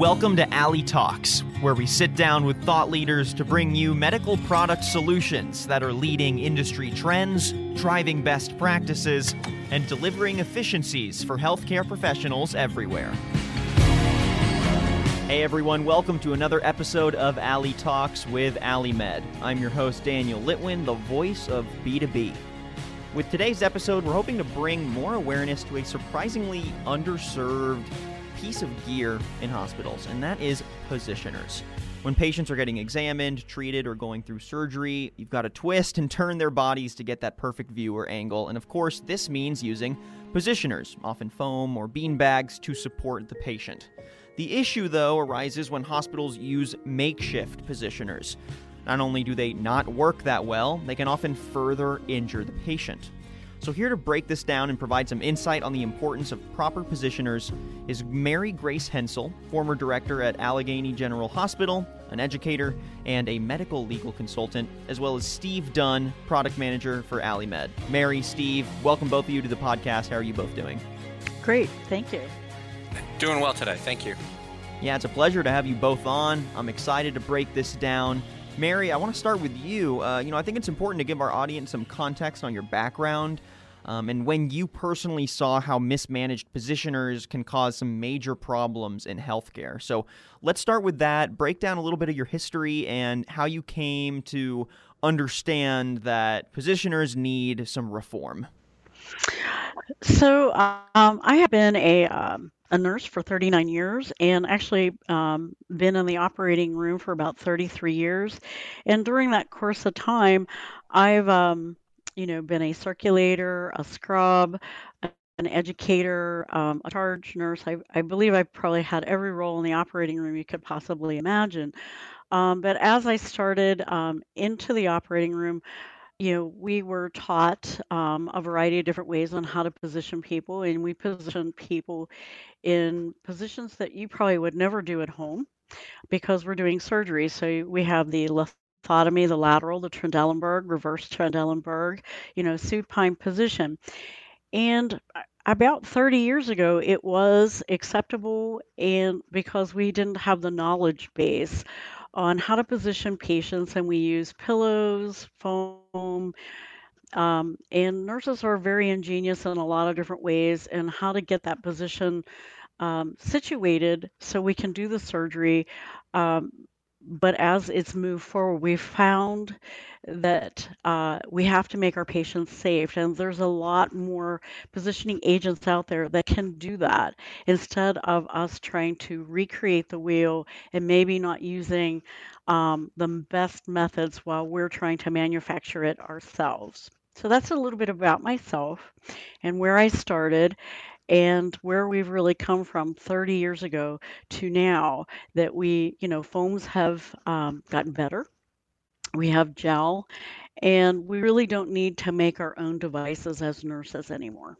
Welcome to Alley Talks, where we sit down with thought leaders to bring you medical product solutions that are leading industry trends, driving best practices, and delivering efficiencies for healthcare professionals everywhere. Hey everyone, welcome to another episode of Alley Talks with AliMed. I'm your host, Daniel Litwin, the voice of B2B. With today's episode, we're hoping to bring more awareness to a surprisingly underserved piece of gear in hospitals, and that is positioners. When patients are getting examined, treated, or going through surgery, you've got to twist and turn their bodies to get that perfect view or angle. And of course, this means using positioners, often foam or bean bags, to support the patient. The issue, though, arises when hospitals use makeshift positioners. Not only do they not work that well, they can often further injure the patient. So, here to break this down and provide some insight on the importance of proper positioners is Mary Grace Hensel, former director at Allegheny General Hospital, an educator, and a medical legal consultant, as well as Steve Dunn, product manager for AliMed. Mary, Steve, welcome both of you to the podcast. How are you both doing? Great, thank you. Doing well today, thank you. Yeah, it's a pleasure to have you both on. I'm excited to break this down. Mary, I want to start with you. Uh, you know, I think it's important to give our audience some context on your background. Um, and when you personally saw how mismanaged positioners can cause some major problems in healthcare. So let's start with that. Break down a little bit of your history and how you came to understand that positioners need some reform. So um, I have been a um, a nurse for 39 years and actually um, been in the operating room for about 33 years. And during that course of time, I've um, you know been a circulator, a scrub, an educator, um, a charge nurse. I, I believe I probably had every role in the operating room you could possibly imagine. Um, but as I started um, into the operating room, you know, we were taught um, a variety of different ways on how to position people, and we position people in positions that you probably would never do at home because we're doing surgery. So we have the lithotomy, the lateral, the Trendelenburg, reverse Trendelenburg, you know, supine position. And about 30 years ago, it was acceptable, and because we didn't have the knowledge base on how to position patients, and we use pillows, foam, um, and nurses are very ingenious in a lot of different ways and how to get that position um, situated so we can do the surgery. Um, but as it's moved forward, we've found that uh, we have to make our patients safe. And there's a lot more positioning agents out there that can do that instead of us trying to recreate the wheel and maybe not using um, the best methods while we're trying to manufacture it ourselves. So that's a little bit about myself and where I started and where we've really come from 30 years ago to now that we, you know, foams have um, gotten better. We have gel, and we really don't need to make our own devices as nurses anymore.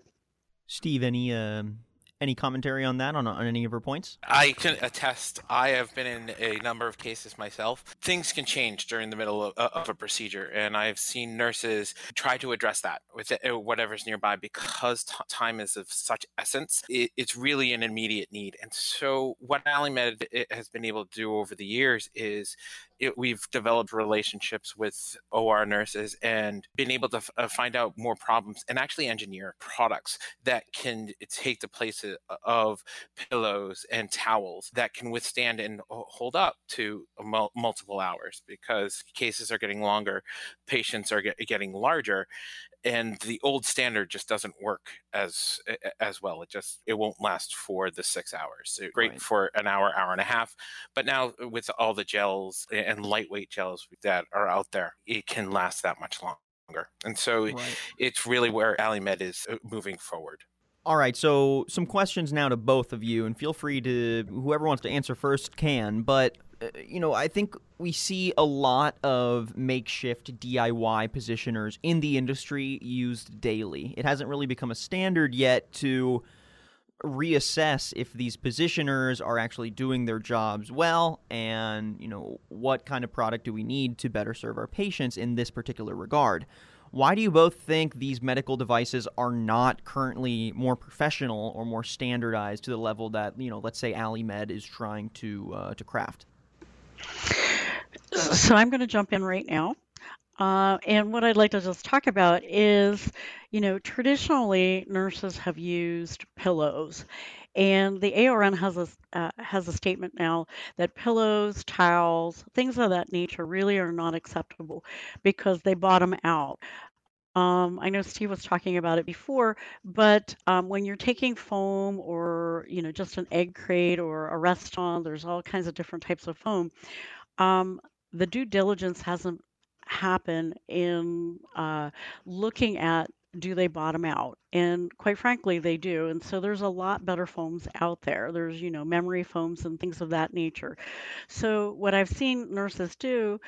Steve, any um, any commentary on that, on, on any of her points? I can attest. I have been in a number of cases myself. Things can change during the middle of, of a procedure, and I've seen nurses try to address that with uh, whatever's nearby because t- time is of such essence. It, it's really an immediate need. And so, what AliMed has been able to do over the years is it, we've developed relationships with OR nurses and been able to f- uh, find out more problems and actually engineer products that can take the place of pillows and towels that can withstand and hold up to mul- multiple hours because cases are getting longer, patients are get, getting larger, and the old standard just doesn't work as as well. It just it won't last for the six hours. It's great right. for an hour, hour and a half, but now with all the gels and lightweight gels that are out there, it can last that much longer. And so right. it's really where AliMed is uh, moving forward. All right, so some questions now to both of you, and feel free to whoever wants to answer first can. But you know, I think we see a lot of makeshift DIY positioners in the industry used daily. It hasn't really become a standard yet to reassess if these positioners are actually doing their jobs well and, you know, what kind of product do we need to better serve our patients in this particular regard. Why do you both think these medical devices are not currently more professional or more standardized to the level that you know, let's say AliMed is trying to uh, to craft? So I'm going to jump in right now. Uh, and what I'd like to just talk about is, you know, traditionally nurses have used pillows, and the AORN has a uh, has a statement now that pillows, towels, things of that nature really are not acceptable because they bottom out. Um, I know Steve was talking about it before, but um, when you're taking foam or you know just an egg crate or a Reston, there's all kinds of different types of foam. Um, the due diligence hasn't happened in uh, looking at do they bottom out? And quite frankly, they do. And so there's a lot better foams out there. There's, you know, memory foams and things of that nature. So what I've seen nurses do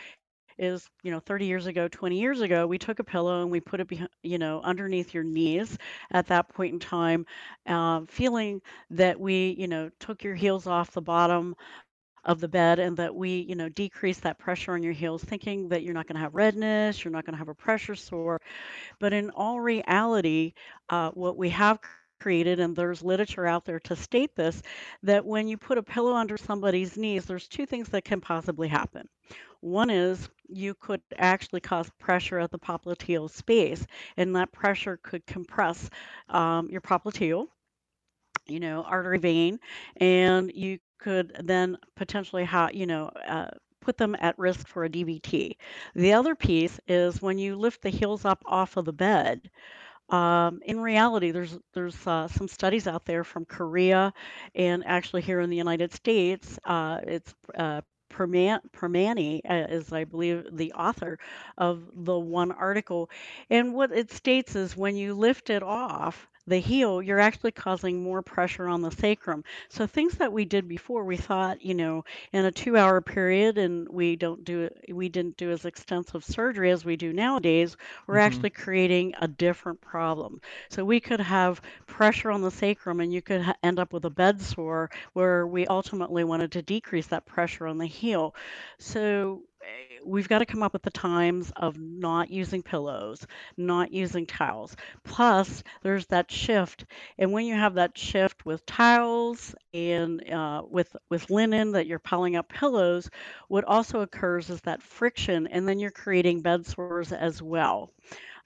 is, you know, 30 years ago, 20 years ago, we took a pillow and we put it, behind, you know, underneath your knees at that point in time, uh, feeling that we, you know, took your heels off the bottom of the bed and that we, you know, decrease that pressure on your heels, thinking that you're not going to have redness, you're not going to have a pressure sore. But in all reality, uh, what we have created, and there's literature out there to state this, that when you put a pillow under somebody's knees, there's two things that can possibly happen. One is you could actually cause pressure at the popliteal space, and that pressure could compress um, your popliteal, you know, artery vein, and you could then potentially have, you know, uh, put them at risk for a DVT. The other piece is when you lift the heels up off of the bed. Um, in reality, there's there's uh, some studies out there from Korea, and actually here in the United States, uh, it's uh, Permane uh, is, I believe, the author of the one article. And what it states is when you lift it off, the heel, you're actually causing more pressure on the sacrum. So things that we did before, we thought, you know, in a two-hour period, and we don't do we didn't do as extensive surgery as we do nowadays. We're mm-hmm. actually creating a different problem. So we could have pressure on the sacrum, and you could ha- end up with a bed sore, where we ultimately wanted to decrease that pressure on the heel. So we've got to come up with the times of not using pillows, not using towels. Plus, there's that shift, and when you have that shift with towels and uh, with with linen that you're piling up pillows, what also occurs is that friction, and then you're creating bed sores as well.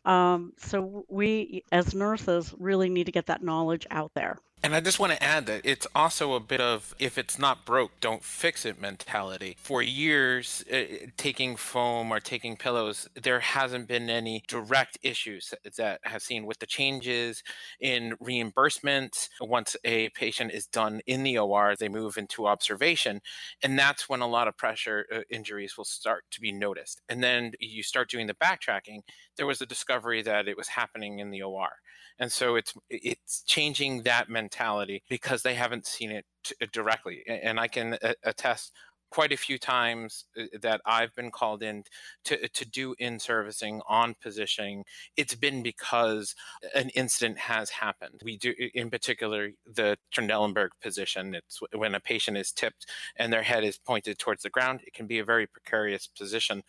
Um, so we, as nurses, really need to get that knowledge out there. And I just want to add that it's also a bit of if it's not broke, don't fix it mentality. For years, uh, taking foam or taking pillows, there hasn't been any direct issues that have seen with the changes in reimbursement. Once a patient is done in the OR, they move into observation. And that's when a lot of pressure uh, injuries will start to be noticed. And then you start doing the backtracking. There was a discovery that it was happening in the OR and so it's it's changing that mentality because they haven't seen it directly. And i can uh, attest quite a few times uh, that I've been called in to, to do in servicing on positioning, it's been because an incident has happened. We do, in particular, the Trendelenburg position. It's when a patient is tipped and their head is pointed towards the ground. It can be a very precarious position,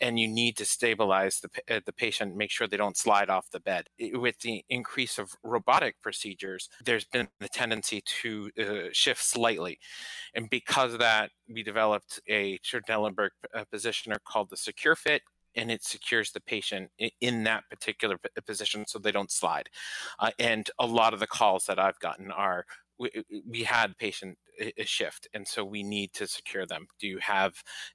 and you need to stabilize the, uh, the patient, make sure they don't slide off the bed. With the increase of robotic procedures, there's been the tendency to uh, shift slightly. And because of that, we developed a Trendelenburg uh, positioner called the Secure Fit, and it secures the patient in that particular position so they don't slide. Uh, and a lot of the calls that I've gotten are we, we had patient shift and so we need to secure them. Do you have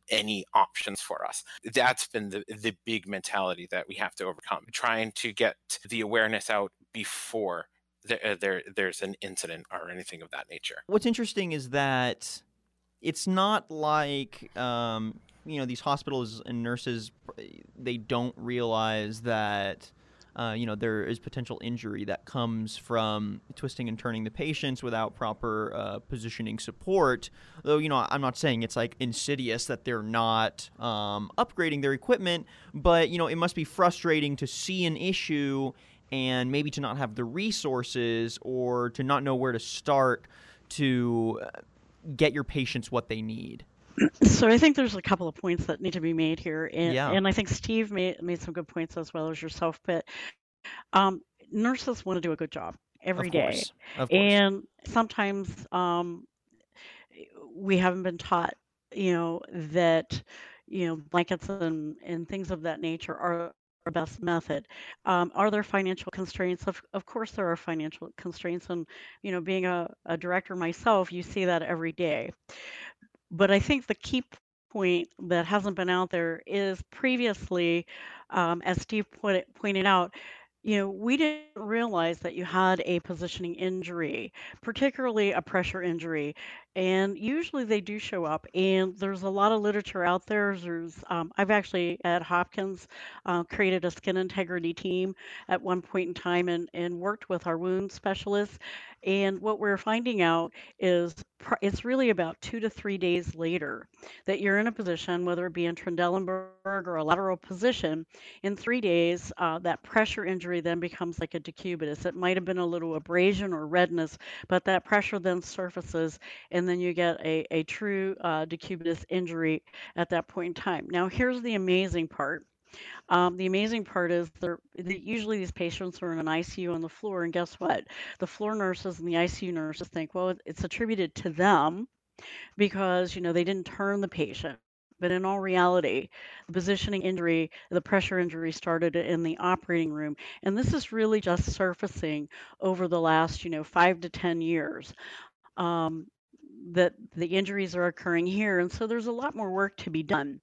any options for us? That's been the, the big mentality that we have to overcome. Trying to get the awareness out before there, uh, there there's an incident or anything of that nature. What's interesting is that it's not like um, you know these hospitals and nurses they don't realize that uh, you know there is potential injury that comes from twisting and turning the patients without proper uh, positioning support. Though you know i'm not saying it's like insidious that they're not um, upgrading their equipment but you know it must be frustrating to see an issue and maybe to not have the resources or to not know where to start to uh, get your patients what they need. So I think there's a couple of points that need to be made here, and, Yeah. and I think Steve made made some good points as well as yourself. But um, nurses want to do a good job every of day, course. Of course. and sometimes um, we haven't been taught, you know, that you know blankets and and things of that nature are our best method. Um, are there financial constraints? Of of course there are financial constraints, and you know, being a, a director myself, you see that every day. But I think the key point that hasn't been out there is previously, um, as Steve it, pointed out, you know, we didn't realize that you had a positioning injury, particularly a pressure injury. And usually they do show up, and there's a lot of literature out there. There's, um, I've actually at Hopkins uh, created a skin integrity team at one point in time and, and worked with our wound specialists. And what we're finding out is pr- it's really about two to three days later that you're in a position, whether it be in Trendelenburg or a lateral position, in three days, uh, that pressure injury then becomes like a decubitus. It might have been a little abrasion or redness, but that pressure then surfaces, and then you get a, a true uh, decubitus injury at that point in time. Now, here's the amazing part. Um, the amazing part is that usually these patients are in an ICU on the floor, and guess what? The floor nurses and the ICU nurses think, well, it's attributed to them because you know they didn't turn the patient. But in all reality, the positioning injury, the pressure injury started in the operating room. And this is really just surfacing over the last, you know, five to 10 years. Um, that the injuries are occurring here. And so there's a lot more work to be done.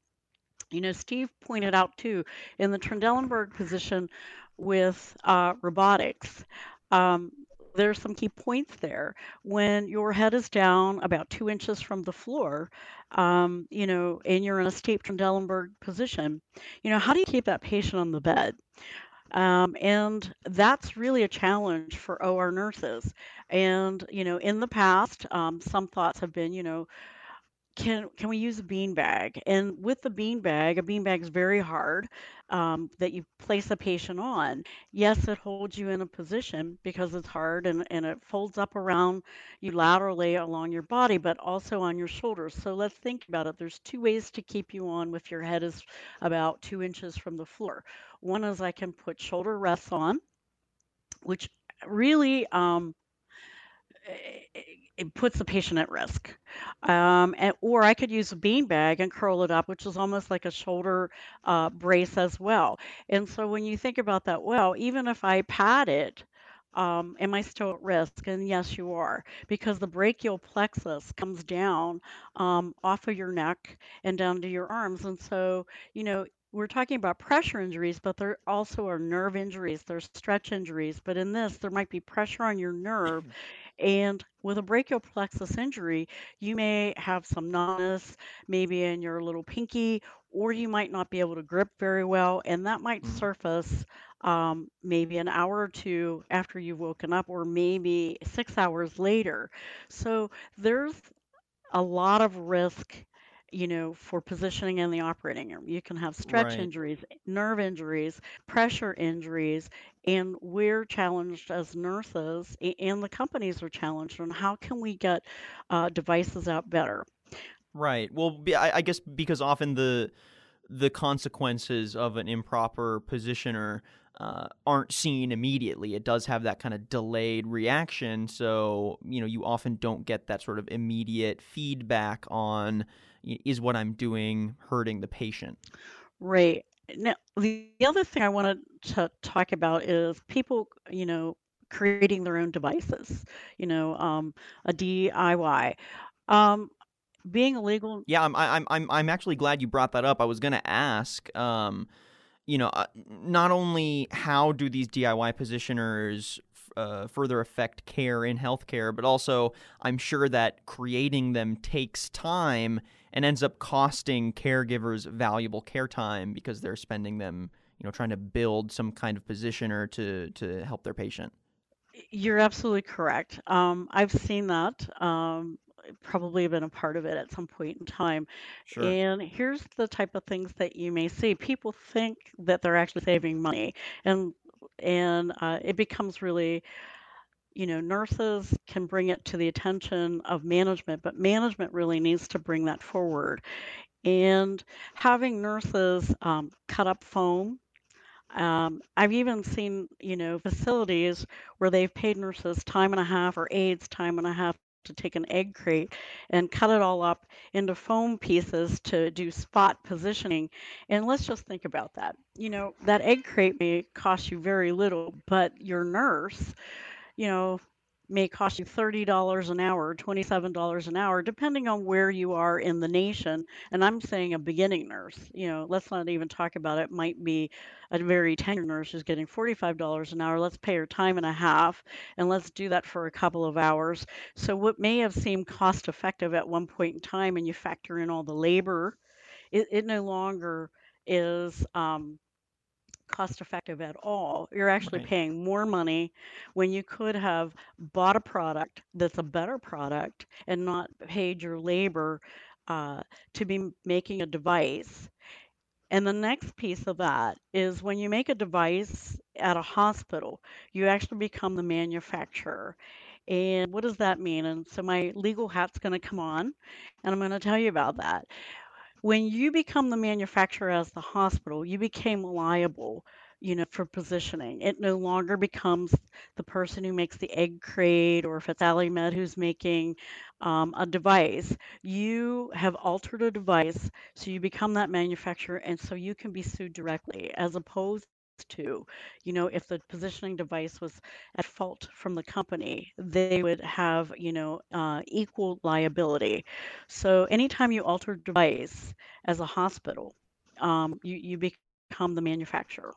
You know, Steve pointed out too, in the Trendelenburg position with uh, robotics, um, there's some key points there. When your head is down about two inches from the floor, um, you know, and you're in a steep Trendelenburg position, you know, how do you keep that patient on the bed? Um, and that's really a challenge for OR nurses. And, you know, in the past, um, some thoughts have been, you know, can can we use a bean bag? And with the bean bag, a bean bag is very hard um, that you place a patient on. Yes, it holds you in a position because it's hard and, and it folds up around you laterally along your body, but also on your shoulders. So let's think about it. There's two ways to keep you on if your head is about two inches from the floor. One is I can put shoulder rests on, which really um, it puts the patient at risk. Um, and, or I could use a bean bag and curl it up, which is almost like a shoulder uh, brace as well. And so when you think about that, well, even if I pad it, um, am I still at risk? And yes, you are, because the brachial plexus comes down um, off of your neck and down to your arms. And so, you know, we're talking about pressure injuries, but there also are nerve injuries, there's stretch injuries. But in this, there might be pressure on your nerve and with a brachial plexus injury, you may have some numbness, maybe in your little pinky, or you might not be able to grip very well, and that might Mhm. surface um, maybe an hour or two after you've woken up, or maybe six hours later. So there's a lot of risk you know for positioning in the operating room you can have stretch Right. injuries nerve injuries pressure injuries and we're challenged as nurses a- and the companies are challenged on how can we get uh, devices out better Right. Well, be- I, I guess because often the the consequences of an improper positioner uh, aren't seen immediately. It does have that kind of delayed reaction, so you know you often don't get that sort of immediate feedback on is what I'm doing hurting the patient. right now the the other thing i wanted to talk about is people you know creating their own devices you know um, a diy um, being illegal Yeah, I'm I'm I'm I'm actually glad you brought that up. I was gonna ask, um, you know, uh, not only how do these DIY positioners uh, further affect care in healthcare, but also I'm sure that creating them takes time and ends up costing caregivers valuable care time because they're spending them, you know, trying to build some kind of positioner to to help their patient. You're absolutely correct. Um, I've seen that. Um, probably been a part of it at some point in time. Sure. And here's the type of things that you may see. People think that they're actually saving money, and and uh, it becomes really you know, nurses can bring it to the attention of management, but management really needs to bring that forward. And having nurses um, cut up foam. Um, I've even seen, you know, facilities where they've paid nurses time and a half or aides time and a half to take an egg crate and cut it all up into foam pieces to do spot positioning. And let's just think about that. You know, that egg crate may cost you very little, but your nurse you know, may cost you $30 an hour, $27 an hour, depending on where you are in the nation. And I'm saying a beginning nurse, you know, let's not even talk about it. Might be a very tenured nurse who's getting $45 an hour. Let's pay her time and a half and let's do that for a couple of hours. So, what may have seemed cost effective at one point in time, and you factor in all the labor, it, it no longer is. Um, cost effective at all. You're actually right. paying more money when you could have bought a product that's a better product and not paid your labor uh, to be making a device. And the next piece of that is when you make a device at a hospital, you actually become the manufacturer. And what does that mean? And so my legal hat's going to come on, and I'm going to tell you about that when you become the manufacturer as the hospital, you became liable, you know, for positioning. It no longer becomes the person who makes the egg crate or if it's who's making um, a device. You have altered a device, so you become that manufacturer, and so you can be sued directly as opposed to. You know, if the positioning device was at fault from the company, they would have, you know, uh, equal liability. So anytime you alter device as a hospital, um, you, you become the manufacturer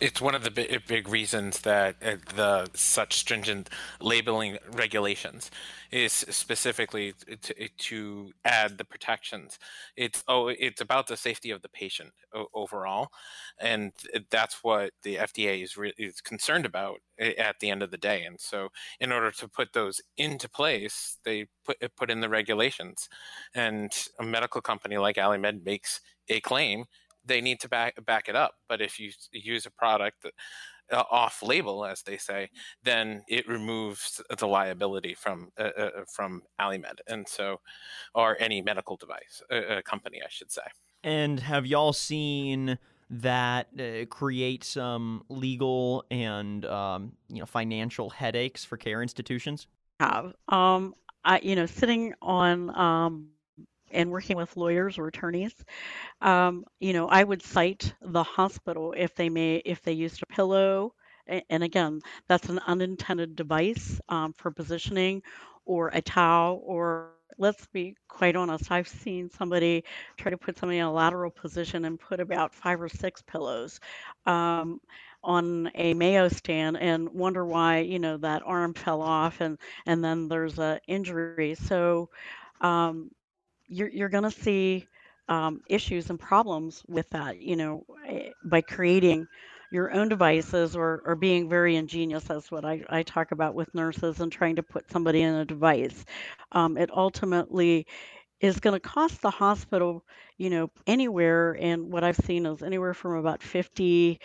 it's one of the big, big reasons that uh, the such stringent labeling regulations is specifically to, to add the protections. It's oh, it's about the safety of the patient overall, and that's what the FDA is re- is concerned about at the end of the day. And so, in order to put those into place, they put put in the regulations, and a medical company like AliMed makes a claim they need to back back it up. But if you use a product uh, off label, as they say, then it removes the liability from uh, uh, from AliMed, and so or any medical device uh, company, I should say. And have y'all seen? that uh, create some legal and um, you know financial headaches for care institutions? Have um, I you know sitting on um, and working with lawyers or attorneys, um, you know, I would cite the hospital if they may if they used a pillow, and again, that's an unintended device um, for positioning, or a towel, or let's be quite honest, I've seen somebody try to put somebody in a lateral position and put about five or six pillows. Um, on a Mayo stand and wonder why you know that arm fell off and and then there's a injury. So um, you're you're going to see um, issues and problems with that. You know, eh, by creating your own devices or, or being very ingenious. That's what I, I talk about with nurses and trying to put somebody in a device. Um, it ultimately is going to cost the hospital, you know, anywhere. And what I've seen is anywhere from about 50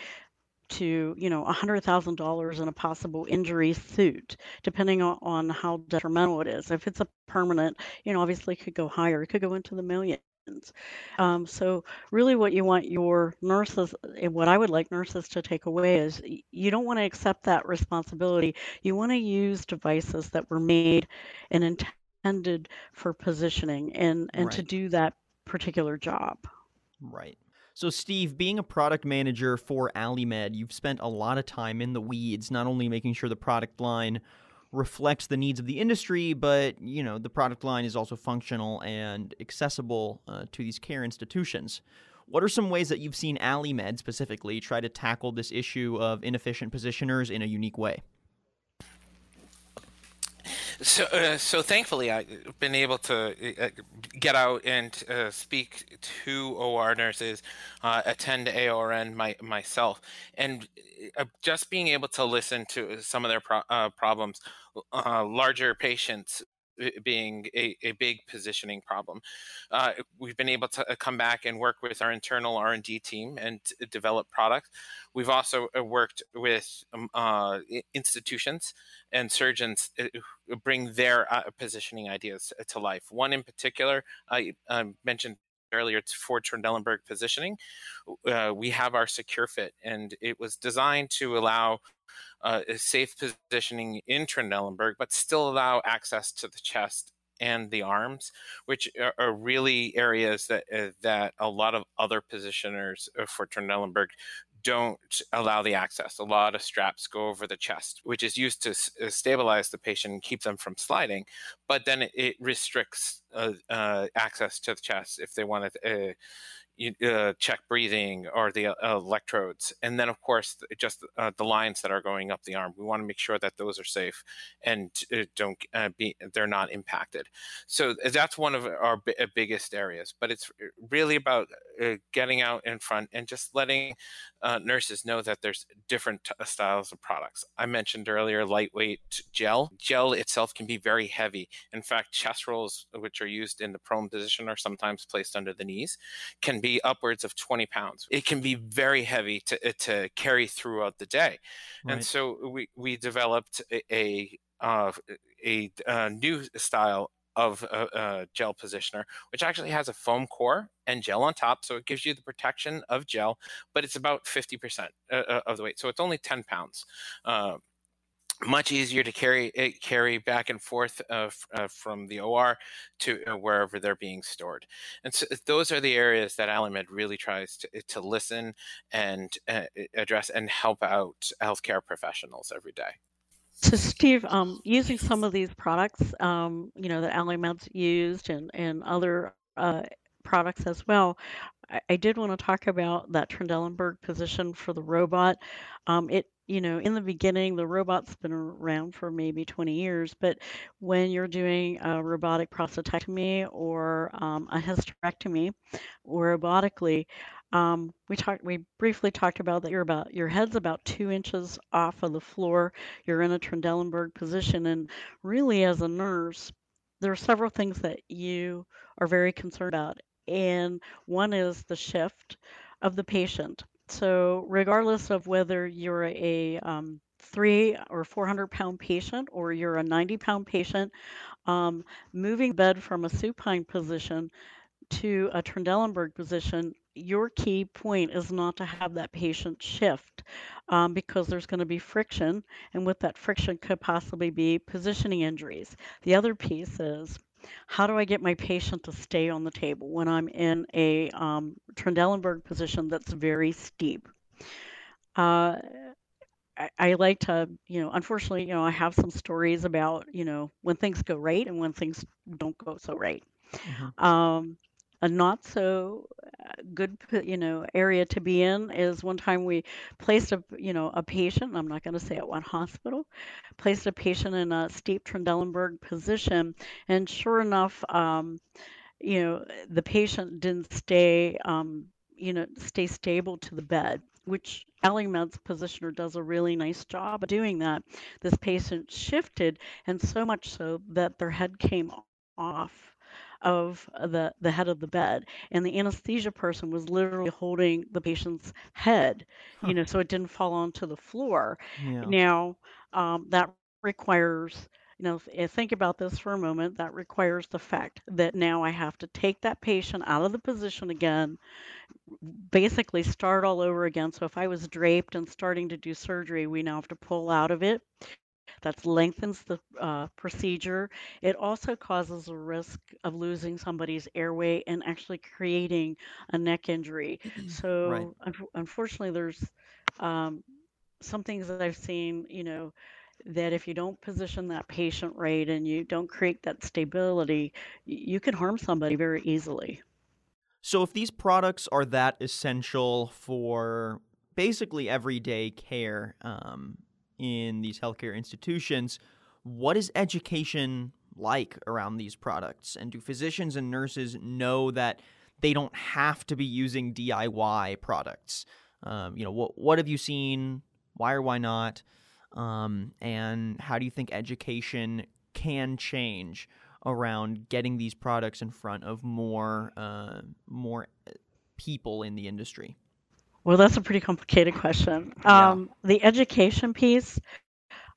to you know $100000 in a possible injury suit depending on, on how detrimental it is. If it's a permanent you know obviously it could go higher it could go into the millions. Um, so really what you want your nurses and what i would like nurses to take away is you don't want to accept that responsibility. You want to use devices that were made and intended for positioning and and right. to do that particular job. Right so, Steve, being a product manager for AliMed, you've spent a lot of time in the weeds, not only making sure the product line reflects the needs of the industry, but you know the product line is also functional and accessible uh, to these care institutions. What are some ways that you've seen AliMed specifically try to tackle this issue of inefficient positioners in a unique way? So, uh, so thankfully, I've been able to uh, get out and uh, speak to OR nurses, uh, attend AORN my, myself, and uh, just being able to listen to some of their pro- uh, problems, larger patients being a, a big positioning problem. Uh, we've been able to uh, come back and work with our internal R&D team and develop products. We've also uh, worked with um, uh, institutions and surgeons bring their uh, positioning ideas to life. One in particular, I mentioned earlier, it's for Trendelenburg positioning. Uh, we have our Secure Fit, and it was designed to allow uh, safe positioning in Trendelenburg, but still allow access to the chest and the arms, which are, are really areas that uh, that a lot of other positioners uh, for Trendelenburg don't allow the access. A lot of straps go over the chest, which is used to s- uh, stabilize the patient and keep them from sliding, but then it, it restricts uh, uh, access to the chest if they want to uh, uh, check breathing or the uh, electrodes, and then of course just uh, the lines that are going up the arm. We want to make sure that those are safe and uh, don't uh, be they're not impacted. So that's one of our b- uh, biggest areas. But it's really about getting out in front and just letting nurses know that there's different t- styles of products. I mentioned earlier lightweight gel. Gel itself can be very heavy. In fact, chest rolls, which are used in the prone position, are sometimes placed under the knees, can be upwards of 20 pounds. It can be very heavy to, uh, to carry throughout the day. Right. And so we, we developed a, a, uh, a, a new style of a, a, gel positioner, which actually has a foam core and gel on top. So it gives you the protection of gel, but it's about 50% uh, uh, of the weight. So it's only 10 pounds. Uh, much easier to carry eh, carry back and forth uh, uh, from the OR to uh, wherever they're being stored. And so those are the areas that AliMed really tries to, to listen and address and help out healthcare professionals every day. So, Steve, um, using some of these products, um, you know, that AliMed's used and, and other uh, products as well, I, I did want to talk about that Trendelenburg position for the robot. Um, it you know, in the beginning, the robot's been around for maybe 20 years, but when you're doing a robotic prostatectomy or um, a hysterectomy robotically, um, we talked, we briefly talked about that you're about your head's about two inches off of the floor. You're in a Trendelenburg position, and really, as a nurse, there are several things that you are very concerned about, and one is the shift of the patient. So, regardless of whether you're a um, three or 400 pound patient or you're a 90 pound patient, um, moving bed from a supine position to a Trendelenburg position, your key point is not to have that patient shift um, because there's going to be friction, and with that friction could possibly be positioning injuries. The other piece is how do I get my patient to stay on the table when I'm in a um, Trendelenburg position that's very steep? Uh, I, I, like to, you know, unfortunately, you know, I have some stories about, you know, when things go right and when things don't go so right. Mm-hmm. Um, a not so good you know area to be in is one time we placed a you know a patient i'm not going to say at one hospital placed a patient in a steep trendelenburg position and sure enough um, you know the patient didn't stay um, you know stay stable to the bed which AliMed's positioner does a really nice job of doing that. This patient shifted, and so much so that their head came off of the, the head of the bed. And the anesthesia person was literally holding the patient's head, huh. you know, so it didn't fall onto the floor. Yeah. Now, um, that requires you know, think about this for a moment. That requires the fact that now I have to take that patient out of the position again, basically start all over again. So if I was draped and starting to do surgery, we now have to pull out of it. That lengthens the uh, procedure. It also causes a risk of losing somebody's airway and actually creating a neck injury. So, right. un- unfortunately, there's um, some things that I've seen, you know, that if you don't position that patient right and you don't create that stability, you can harm somebody very easily. So, if these products are that essential for basically everyday care, um, in these healthcare institutions, what is education like around these products? And do physicians and nurses know that they don't have to be using DIY products? Um, you know, what what have you seen? Why or why not? Um, and how do you think education can change around getting these products in front of more uh, more people in the industry? Well, that's a pretty complicated question. Um, yeah. The education piece,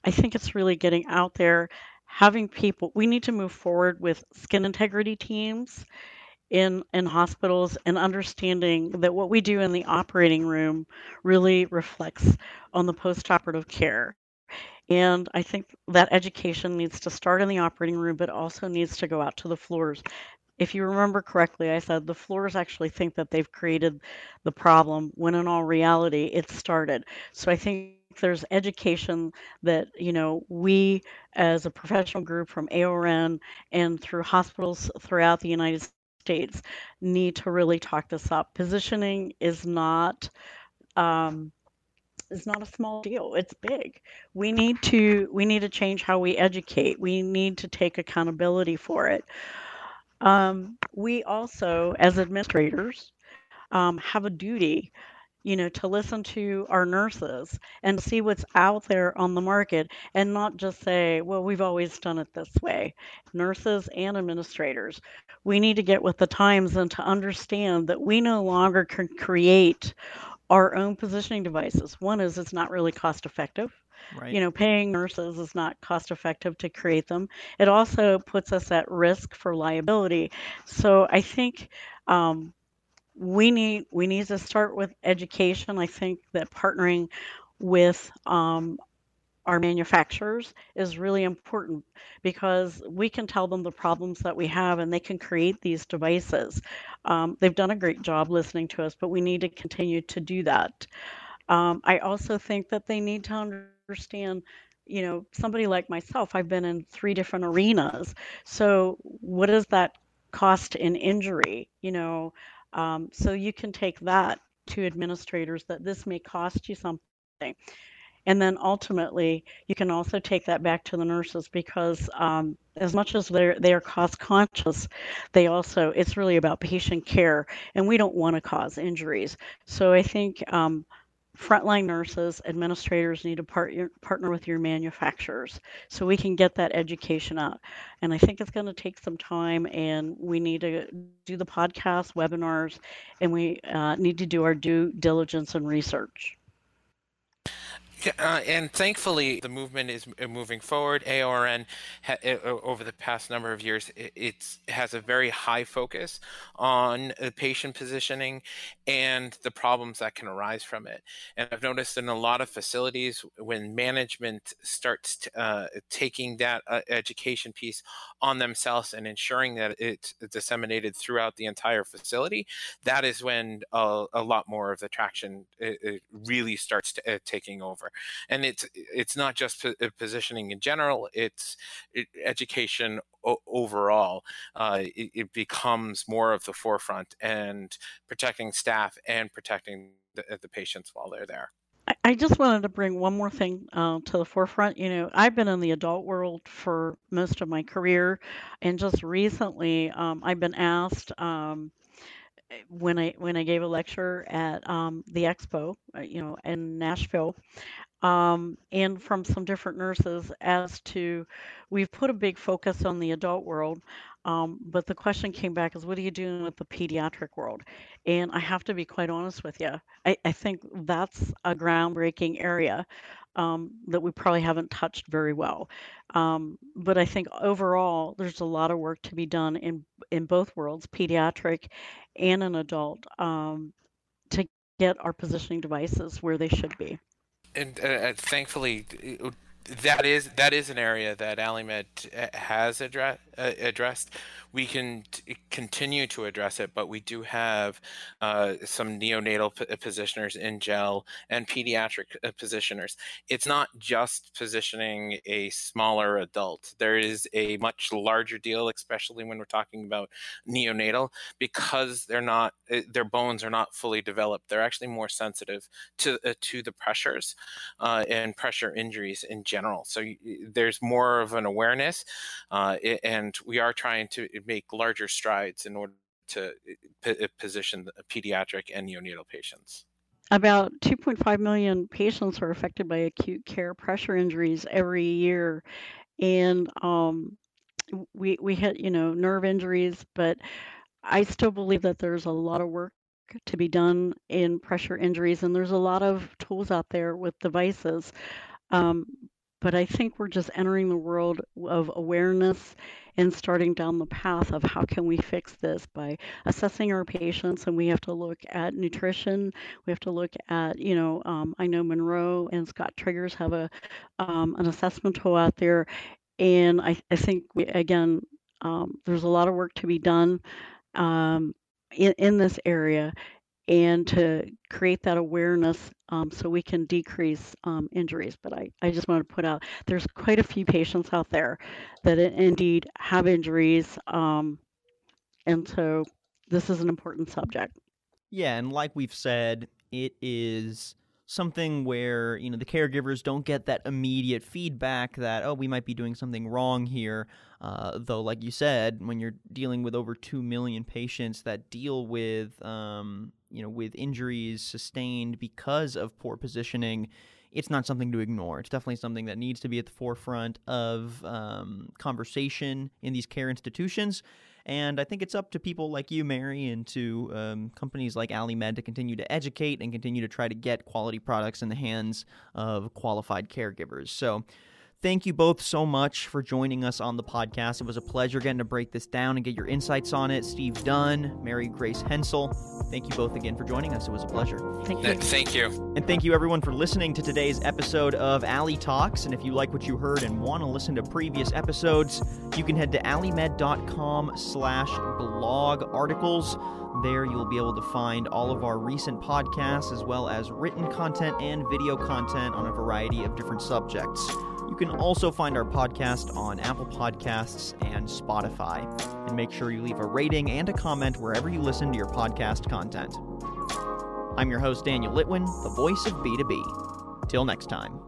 I think it's really getting out there, having people. We need to move forward with skin integrity teams in in hospitals and understanding that what we do in the operating room really reflects on the postoperative care. And I think that education needs to start in the operating room, but also needs to go out to the floors. If you remember correctly, I said the floors actually think that they've created the problem when in all reality it started. So I think there's education that you know we as a professional group from AORN and through hospitals throughout the United States need to really talk this up. Positioning is not um, is not a small deal. It's big. We need to we need to change how we educate. We need to take accountability for it. Um, we also, as administrators, um, have a duty, you know, to listen to our nurses and see what's out there on the market, and not just say, "Well, we've always done it this way." Nurses and administrators, we need to get with the times and to understand that we no longer can create our own positioning devices. One is it's not really cost effective. Right. You know, paying nurses is not cost effective to create them. It also puts us at risk for liability. So I think um, we need we need to start with education. I think that partnering with um, our manufacturers is really important because we can tell them the problems that we have and they can create these devices. Um, they've done a great job listening to us, but we need to continue to do that. Um, I also think that they need to understand you know, somebody like myself, I've been in three different arenas. So, what does that cost in injury? You know, um, so you can take that to administrators that this may cost you something. And then ultimately, you can also take that back to the nurses because um, as much as they're they are cost conscious, they also it's really about patient care, and we don't want to cause injuries. So I think um, frontline nurses, administrators need to part, partner with your manufacturers so we can get that education out. And I think it's going to take some time, and we need to do the podcast, webinars, and we uh, need to do our due diligence and research. Uh, and thankfully, the movement is uh, moving forward. AORN, ha- uh, over the past number of years, it has a very high focus on patient positioning and the problems that can arise from it. And I've noticed in a lot of facilities, when management starts t- uh, taking that uh, education piece on themselves and ensuring that it's disseminated throughout the entire facility, that is when a, lot more of the traction it, it really starts to, taking over and it's it's not just uh, positioning in general it's education overall uh, it, it, becomes more of the forefront and protecting staff and protecting the, uh, the patients while they're there I just wanted to bring one more thing uh, to the forefront. You know, I've been in the adult world for most of my career, and just recently, um, I've been asked um, when I when I gave a lecture at um, the expo, you know, in Nashville, um, and from some different nurses as to we've put a big focus on the adult world um, but the question came back is what are you doing with the pediatric world? And i have to be quite honest with you i, I think that's a groundbreaking area um, that we probably haven't touched very well. Um, but i think overall there's a lot of work to be done in in both worlds pediatric and an adult um, to get our positioning devices where they should be and thankfully that is that is an area that AliMed uh, has address, uh, addressed. We can t- continue to address it, but we do have uh, some neonatal p- uh, positioners in gel and pediatric uh, positioners. It's not just positioning a smaller adult. There is a much larger deal, especially when we're talking about neonatal, because they're not their bones are not fully developed. They're actually more sensitive to to the pressures and pressure injuries in general general. So there's more of an awareness, uh, and we are trying to make larger strides in order to p- position pediatric and neonatal patients. About 2.5 million patients are affected by acute care pressure injuries every year, and um, we we hit you know nerve injuries, but I still believe that there's a lot of work to be done in pressure injuries, and there's a lot of tools out there with devices. Um, but I think we're just entering the world of awareness and starting down the path of how can we fix this by assessing our patients. And we have to look at nutrition. We have to look at you know um, i know Munro and scott triggers have a um, an assessment tool out there. And i, I think we, again um, there's a lot of work to be done um, in, in this area and to create that awareness um, so we can decrease um, injuries. But I, I just want to put out there's quite a few patients out there that indeed have injuries. Um, and so this is an important subject. Yeah, and like we've said, it is something where you know the caregivers don't get that immediate feedback that oh we might be doing something wrong here uh, though like you said when you're dealing with over 2 million patients that deal with um, you know with injuries sustained because of poor positioning it's not something to ignore. It's definitely something that needs to be at the forefront of um, conversation in these care institutions. And I think it's up to people like you, Mary, and to um, companies like AliMed to continue to educate and continue to try to get quality products in the hands of qualified caregivers. So, Thank you both so much for joining us on the podcast. It was a pleasure getting to break this down and get your insights on it. Steve Dunn, Mary Grace Hensel, thank you both again for joining us. It was a pleasure. Thank you. Thank you. And thank you everyone for listening to today's episode of Ali Talks. And if you like what you heard and want to listen to previous episodes, you can head to alimed.com slash blog articles. There you'll be able to find all of our recent podcasts as well as written content and video content on a variety of different subjects. You can also find our podcast on Apple Podcasts and Spotify. And make sure you leave a rating and a comment wherever you listen to your podcast content. I'm your host, Daniel Litwin, the voice of B2B. Till next time.